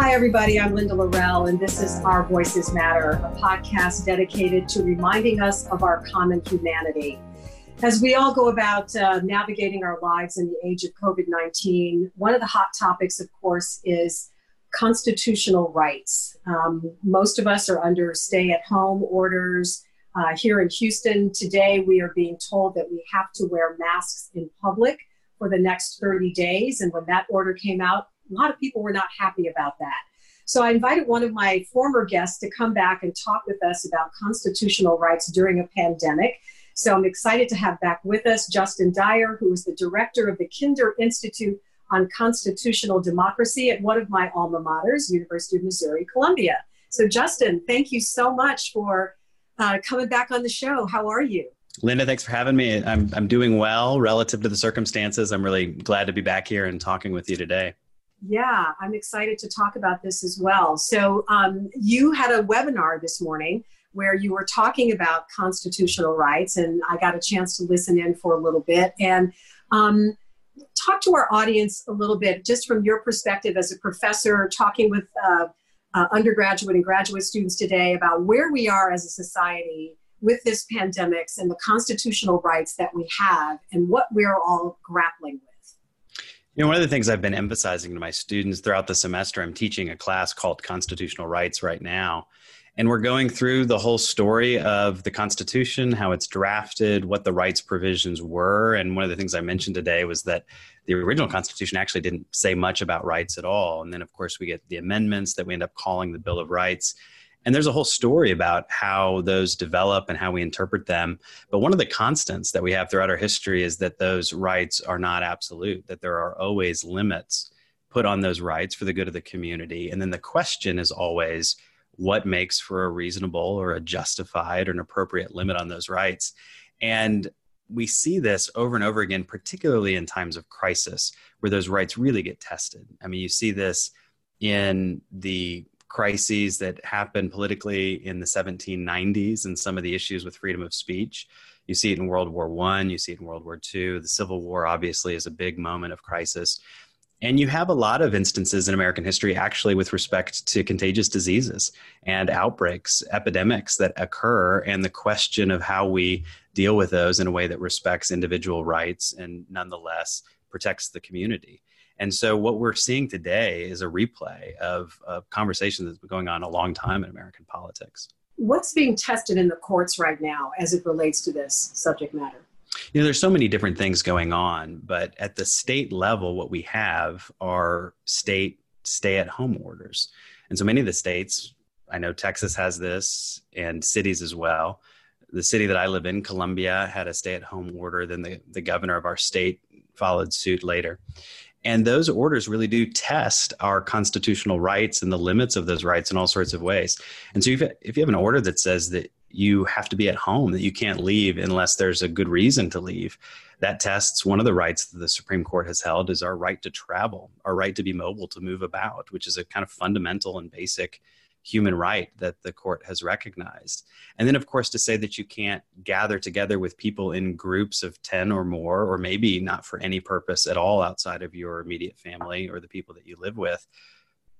Hi, everybody. I'm Linda Lorelle, and this is Our Voices Matter, a podcast dedicated to reminding us of our common humanity. As we all go about uh, navigating our lives in the age of COVID 19, one of the hot topics, of course, is constitutional rights. Um, most of us are under stay at home orders. Uh, here in Houston today, we are being told that we have to wear masks in public for the next 30 days. And when that order came out, a lot of people were not happy about that. So I invited one of my former guests to come back and talk with us about constitutional rights during a pandemic. So I'm excited to have back with us Justin Dyer, who is the director of the Kinder Institute on Constitutional Democracy at one of my alma maters, University of Missouri Columbia. So Justin, thank you so much for uh, coming back on the show. How are you? Linda, thanks for having me. I'm, I'm doing well relative to the circumstances. I'm really glad to be back here and talking with you today. Yeah, I'm excited to talk about this as well. So, um, you had a webinar this morning where you were talking about constitutional rights, and I got a chance to listen in for a little bit and um, talk to our audience a little bit, just from your perspective as a professor, talking with uh, uh, undergraduate and graduate students today about where we are as a society with this pandemics and the constitutional rights that we have and what we're all grappling with. You know, one of the things I've been emphasizing to my students throughout the semester, I'm teaching a class called Constitutional Rights right now. And we're going through the whole story of the Constitution, how it's drafted, what the rights provisions were. And one of the things I mentioned today was that the original Constitution actually didn't say much about rights at all. And then, of course, we get the amendments that we end up calling the Bill of Rights. And there's a whole story about how those develop and how we interpret them. But one of the constants that we have throughout our history is that those rights are not absolute, that there are always limits put on those rights for the good of the community. And then the question is always what makes for a reasonable or a justified or an appropriate limit on those rights. And we see this over and over again, particularly in times of crisis, where those rights really get tested. I mean, you see this in the crises that happened politically in the 1790s and some of the issues with freedom of speech. You see it in World War One, you see it in World War Two. The Civil War obviously is a big moment of crisis. And you have a lot of instances in American history, actually, with respect to contagious diseases and outbreaks, epidemics that occur, and the question of how we deal with those in a way that respects individual rights and nonetheless protects the community. And so, what we're seeing today is a replay of a conversation that's been going on a long time in American politics. What's being tested in the courts right now as it relates to this subject matter? You know, there's so many different things going on, but at the state level, what we have are state stay at home orders. And so many of the states, I know Texas has this and cities as well. The city that I live in, Columbia, had a stay at home order. Then the, the governor of our state followed suit later. And those orders really do test our constitutional rights and the limits of those rights in all sorts of ways. And so, if, if you have an order that says that you have to be at home, that you can't leave unless there's a good reason to leave, that tests one of the rights that the Supreme Court has held is our right to travel, our right to be mobile, to move about, which is a kind of fundamental and basic human right that the court has recognized. And then, of course, to say that you can't gather together with people in groups of 10 or more, or maybe not for any purpose at all outside of your immediate family or the people that you live with,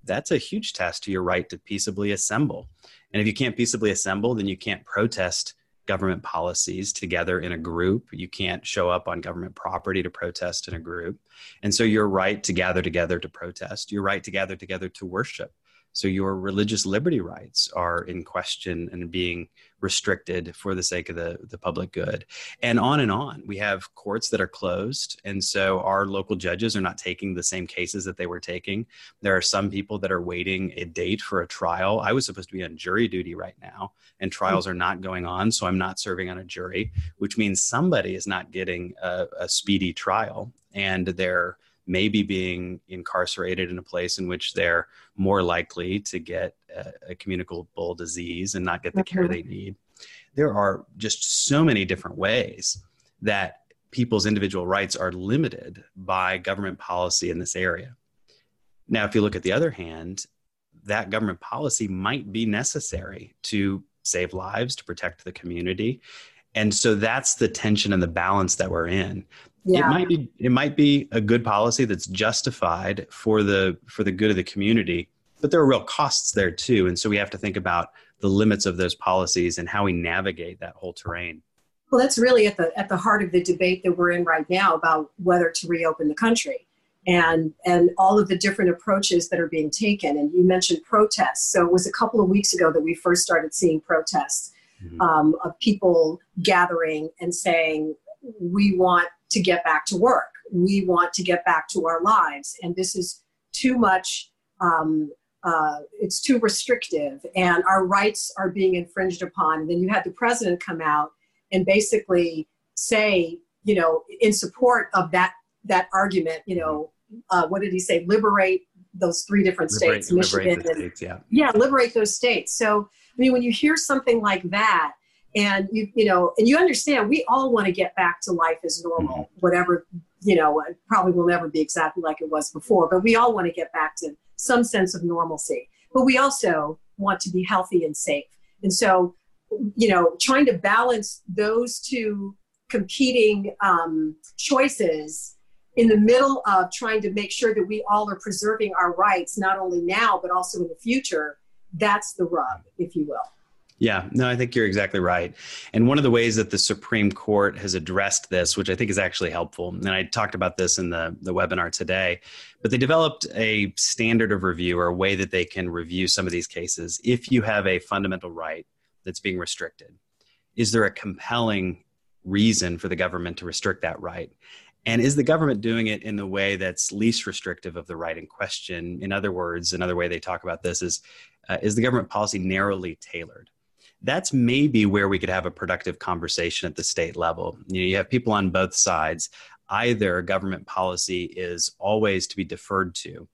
that's a huge test to your right to peaceably assemble. And if you can't peaceably assemble, then you can't protest government policies together in a group. You can't show up on government property to protest in a group. And so your right to gather together to protest, your right to gather together to worship, so your religious liberty rights are in question and being restricted for the sake of the, the public good. And on and on. We have courts that are closed. And so our local judges are not taking the same cases that they were taking. There are some people that are waiting a date for a trial. I was supposed to be on jury duty right now, and trials are not going on. So I'm not serving on a jury, which means somebody is not getting a, a speedy trial. And they're maybe being incarcerated in a place in which they're more likely to get a, a communicable disease and not get the care mm-hmm. they need. There are just so many different ways that people's individual rights are limited by government policy in this area. Now, if you look at the other hand, that government policy might be necessary to save lives, to protect the community. And so that's the tension and the balance that we're in yeah. it might be it might be a good policy that's justified for the for the good of the community but there are real costs there too. And so we have to think about the limits of those policies and how we navigate that whole terrain. Well, that's really at the at the heart of the debate that we're in right now about whether to reopen the country and and all of the different approaches that are being taken. And you mentioned protests. So it was a couple of weeks ago that we first started seeing protests mm-hmm. um, of people gathering and saying, "We want to get back to work. We want to get back to our lives, and this is too much." Um, uh, it's too restrictive, and our rights are being infringed upon. And then you had the president come out and basically say, you know, in support of that that argument, you know, uh, what did he say? Liberate those three different liberate, states, Michigan, and, states, yeah, yeah, liberate those states. So, I mean, when you hear something like that, and you you know, and you understand, we all want to get back to life as normal, mm-hmm. whatever you know. Probably will never be exactly like it was before, but we all want to get back to some sense of normalcy. But we also want to be healthy and safe, and so you know, trying to balance those two competing um, choices in the middle of trying to make sure that we all are preserving our rights, not only now, but also in the future, that's the rub, if you will. Yeah, no, I think you're exactly right. And one of the ways that the Supreme Court has addressed this, which I think is actually helpful, and I talked about this in the, the webinar today, but they developed a standard of review or a way that they can review some of these cases. If you have a fundamental right that's being restricted, is there a compelling reason for the government to restrict that right? And is the government doing it in the way that's least restrictive of the right in question? In other words, another way they talk about this is uh, is the government policy narrowly tailored? That's maybe where we could have a productive conversation at the state level. You, know, you have people on both sides. Either government policy is always to be deferred to,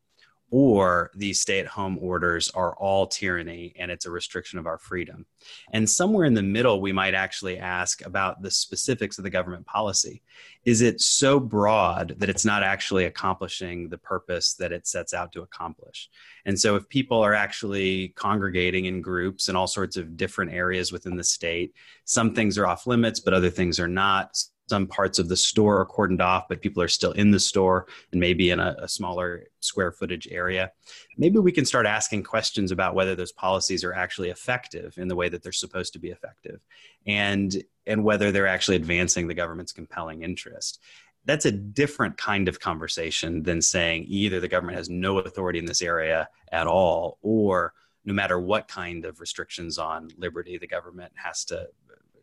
or these stay at home orders are all tyranny and it's a restriction of our freedom. And somewhere in the middle, we might actually ask about the specifics of the government policy. Is it so broad that it's not actually accomplishing the purpose that it sets out to accomplish? And so, if people are actually congregating in groups in all sorts of different areas within the state, some things are off limits, but other things are not some parts of the store are cordoned off, but people are still in the store and maybe in a, a, smaller square footage area. Maybe we can start asking questions about whether those policies are actually effective in the way that they're supposed to be effective and, and whether they're actually advancing the government's compelling interest. That's a different kind of conversation than saying either the government has no authority in this area at all, or no matter what kind of restrictions on liberty the government has to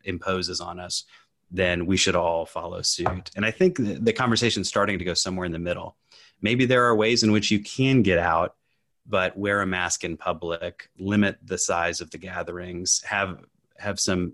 imposes on us then we should all follow suit. And I think the conversation is starting to go somewhere in the middle. Maybe there are ways in which you can get out, but wear a mask in public, limit the size of the gatherings, have have some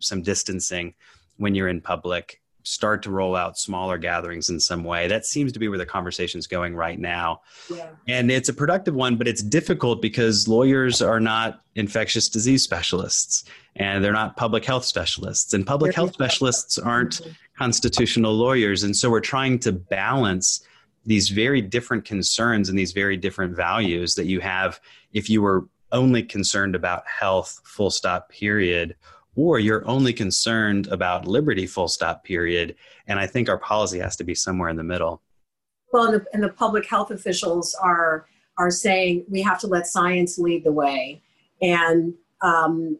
some distancing when you're in public, start to roll out smaller gatherings in some way. That seems to be where the conversation is going right now. Yeah. And it's a productive one, but it's difficult because lawyers are not infectious disease specialists and they're not public health specialists. And public health specialists aren't constitutional lawyers. And so we're trying to balance these very different concerns and these very different values that you have if you were only concerned about health, full stop, period or you're only concerned about liberty full stop period. And i think our policy has to be somewhere in the middle. Well and the, and the public health officials are are saying we have to let science lead the way. And um,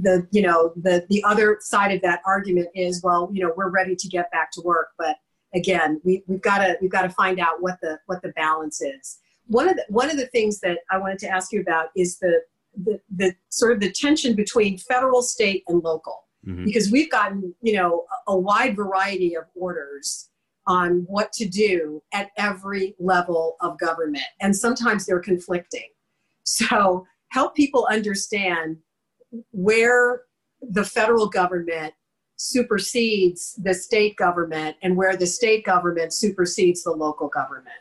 the you know the the other side of that argument is well you know we're ready to get back to work. But again we, we've got to we've got to find out what the what the balance is. One of the one of the things that i wanted to ask you about is the the, the sort of the tension between federal, state, and local. Mm-hmm. Because we've gotten, you know, a, a wide variety of orders on what to do at every level of government. And sometimes they're conflicting. So help people understand where the federal government supersedes the state government and where the state government supersedes the local government.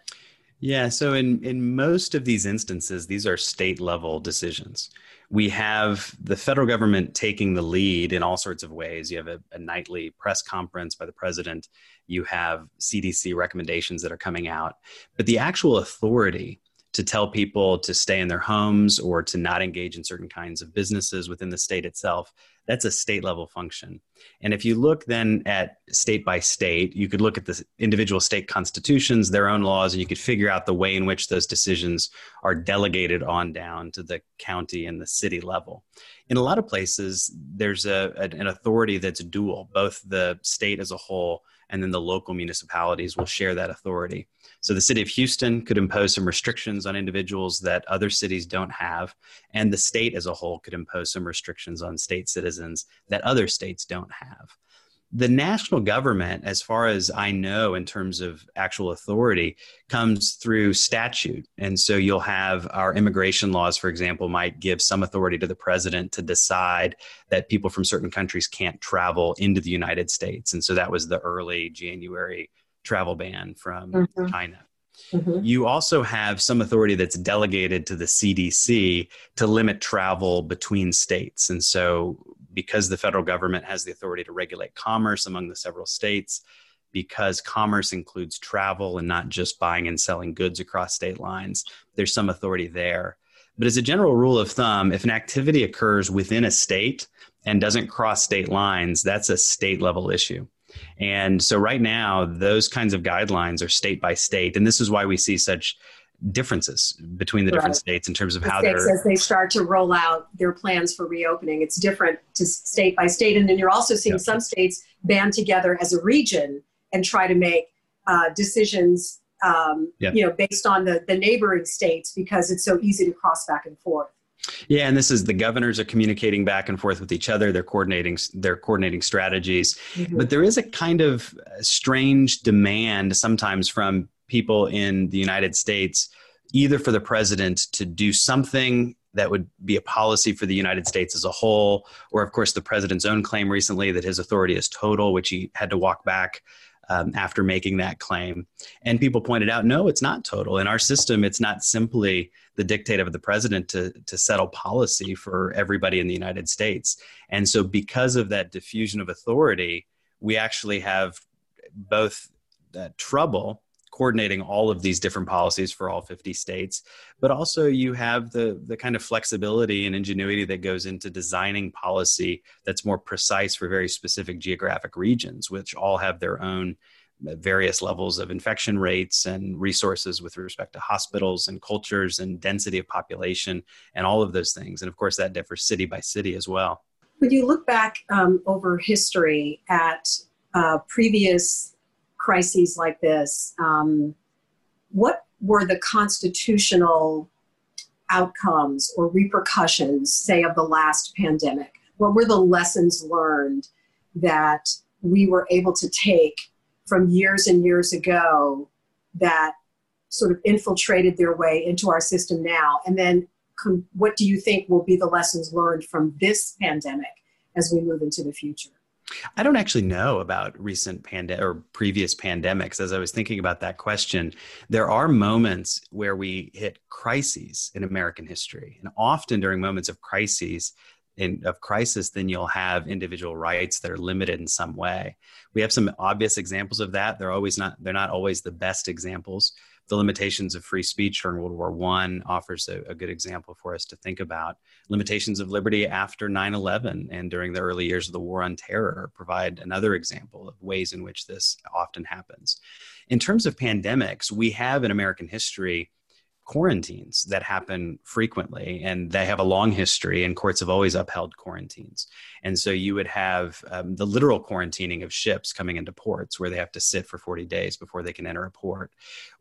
Yeah, so in, in most of these instances, these are state level decisions. We have the federal government taking the lead in all sorts of ways. You have a, a nightly press conference by the president, you have CDC recommendations that are coming out, but the actual authority to tell people to stay in their homes or to not engage in certain kinds of businesses within the state itself. That's a state level function. And if you look then at state by state, you could look at the individual state constitutions, their own laws, and you could figure out the way in which those decisions are delegated on down to the county and the city level. In a lot of places, there's a, an authority that's dual, both the state as a whole and then the local municipalities will share that authority. So the city of Houston could impose some restrictions on individuals that other cities don't have, and the state as a whole could impose some restrictions on state citizens that other states don't have the national government, as far as I know, in terms of actual authority, comes through statute. And so you'll have our immigration laws, for example, might give some authority to the president to decide that people from certain countries can't travel into the United States. And so that was the early January travel ban from mm-hmm. China. Mm-hmm. You also have some authority that's delegated to the CDC to limit travel between states. And so because the federal government has the authority to regulate commerce among the several states, because commerce includes travel and not just buying and selling goods across state lines, there's some authority there. But as a general rule of thumb, if an activity occurs within a state and doesn't cross state lines, that's a state level issue. And so right now, those kinds of guidelines are state by state. And this is why we see such differences between the right. different states in terms of the how they're as they start to roll out their plans for reopening it's different to state by state and then you're also seeing some states band together as a region and try to make uh, decisions um, you know based on the, the neighboring states because it's so easy to cross back and forth yeah, and this is the governors are communicating back and forth with each other. They're coordinating they're coordinating strategies, mm-hmm. but there is a kind of strange demand sometimes from people in the United States, either for the president to do something that would be a policy for the United States as a whole, or of course the president's own claim recently that his authority is total, which he had to walk back um, after making that claim. And people pointed out, no, it's not total. In our system, it's not simply the dictate of the president to, to settle policy for everybody in the United States. And so, because of that diffusion of authority, we actually have both uh, trouble coordinating all of these different policies for all 50 states. But also you have the the kind of flexibility and ingenuity that goes into designing policy that's more precise for very specific geographic regions which all have their own various levels of infection rates and resources with respect to hospitals and cultures and density of population and all of those things. And of course that differs city by city as well. When you look back um, over history at uh, previous crises like this, um, what were the constitutional outcomes or repercussions, say, of the last pandemic? What were the lessons learned that we were able to take from years and years ago that sort of infiltrated their way into our system now? And then, what do you think will be the lessons learned from this pandemic as we move into the future? I don't actually know about recent pandemic or previous pandemics. As I was thinking about that question, there are moments where we hit crises in American history, and often during moments of crises, in, of crisis, then you'll have individual rights that are limited in some way. We have some obvious examples of that. They're always not. They're not always the best examples the limitations of free speech during World War One offers a, a, good example for us to think about. Limitations of liberty after 9/11 and during the early years of the War on Terror provide another example of ways in which this often happens. In terms of pandemics, we have in American history quarantines that happen frequently and they have a long history and courts have always upheld quarantines and so you would have um, the literal quarantining of ships coming into ports where they have to sit for 40 days before they can enter a port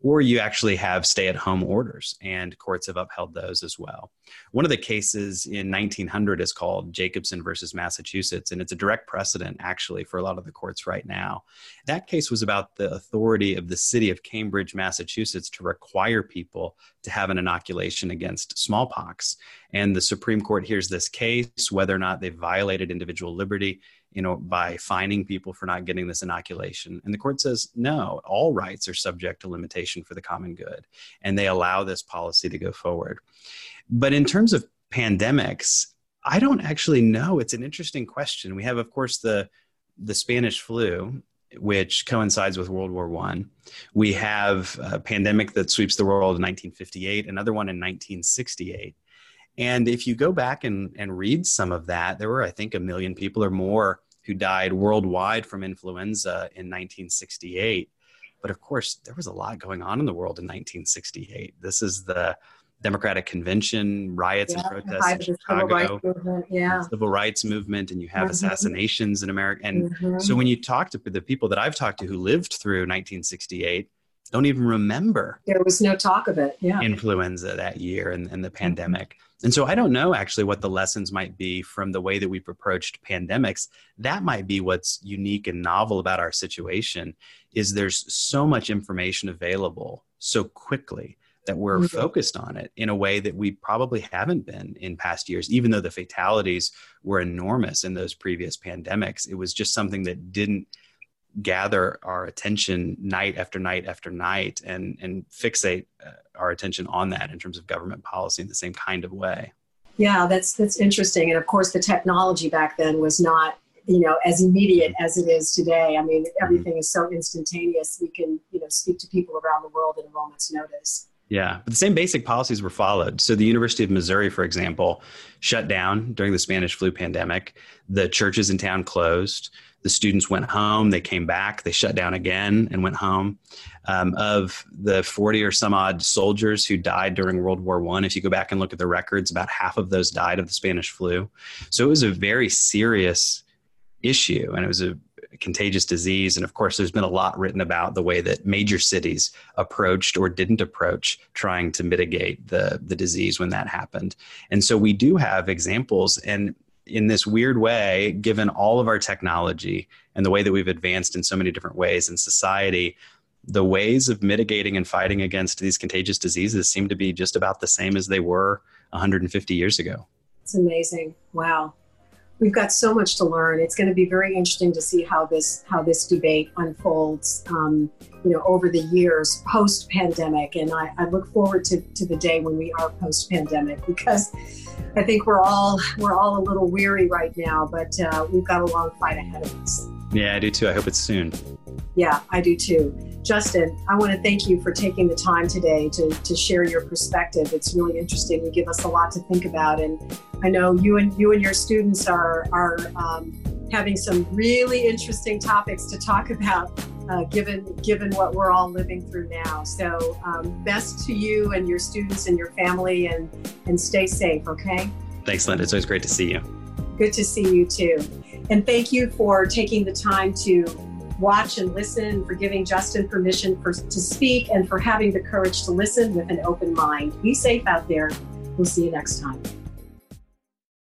or you actually have stay at home orders and courts have upheld those as well one of the cases in 1900 is called jacobson versus massachusetts and it's a direct precedent actually for a lot of the courts right now that case was about the authority of the city of cambridge massachusetts to require people to have an inoculation against smallpox. And the Supreme Court hears this case, whether or not they violated individual liberty, you know, by fining people for not getting this inoculation. And the court says, no, all rights are subject to limitation for the common good. And they allow this policy to go forward. But in terms of pandemics, I don't actually know. It's an interesting question. We have, of course, the the Spanish flu which coincides with World War One. We have a pandemic that sweeps the world in 1958, another one in 1968. And if you go back and, and read some of that, there were, I think, a million people or more who died worldwide from influenza in 1968. But of course, there was a lot going on in the world in 1968. This is the Democratic Convention, riots yeah, and protests in Chicago, civil yeah. civil rights movement, and you have mm-hmm. assassinations in America. And mm-hmm. so when you talk to the people that I've talked to who lived through 1968, don't even remember there was no talk of it. Yeah, influenza that year and, and the mm-hmm. pandemic. And so I don't know actually what the lessons might be from the way that we've approached pandemics. That might be what's unique and novel about our situation is there's so much information available so quickly that we're mm-hmm. focused on it in a way that we probably haven't been in past years even though the fatalities were enormous in those previous pandemics it was just something that didn't gather our attention night after night after night and and fixate uh, our attention on that in terms of government policy in the same kind of way. Yeah, that's that's interesting. And of course, the technology back then was not you know as immediate as it is today. I mean, mm-hmm. everything mm-hmm. is so instantaneous. We can you know speak to people around the world at a moment's notice. Yeah, but the same basic policies were followed. So the University of Missouri, for example, shut down during the Spanish flu pandemic. The churches in town closed the students went home they came back they shut down again and went home. Um, of the 40 or some odd soldiers who died during world war one if you go back and look at the records about half of those died of the spanish flu. So it was a very serious issue and it was a contagious disease. And of course there's been a lot written about the way that major cities approached or didn't approach trying to mitigate the the disease when that happened. And so we do have examples and in this weird way, given all of our technology and the way that we've advanced in so many different ways in society, the ways of mitigating and fighting against these contagious diseases seem to be just about the same as they were 150 years ago. It's amazing. Wow. We've got so much to learn. It's going to be very interesting to see how this how this debate unfolds, um, you know, over the years post pandemic. And I, I look forward to, to the day when we are post pandemic because I think we're all we're all a little weary right now, but uh, we've got a long fight ahead of us. Yeah, I do too. I hope it's soon. Yeah, I do too. Justin, I want to thank you for taking the time today to, to share your perspective. It's really interesting. You give us a lot to think about, and I know you and you and your students are are um, having some really interesting topics to talk about uh, given given what we're all living through now. So um, best to you and your students and your family, and and stay safe. Okay. Thanks, Linda. It's always great to see you. Good to see you too, and thank you for taking the time to watch and listen, for giving Justin permission for to speak, and for having the courage to listen with an open mind. Be safe out there. We'll see you next time.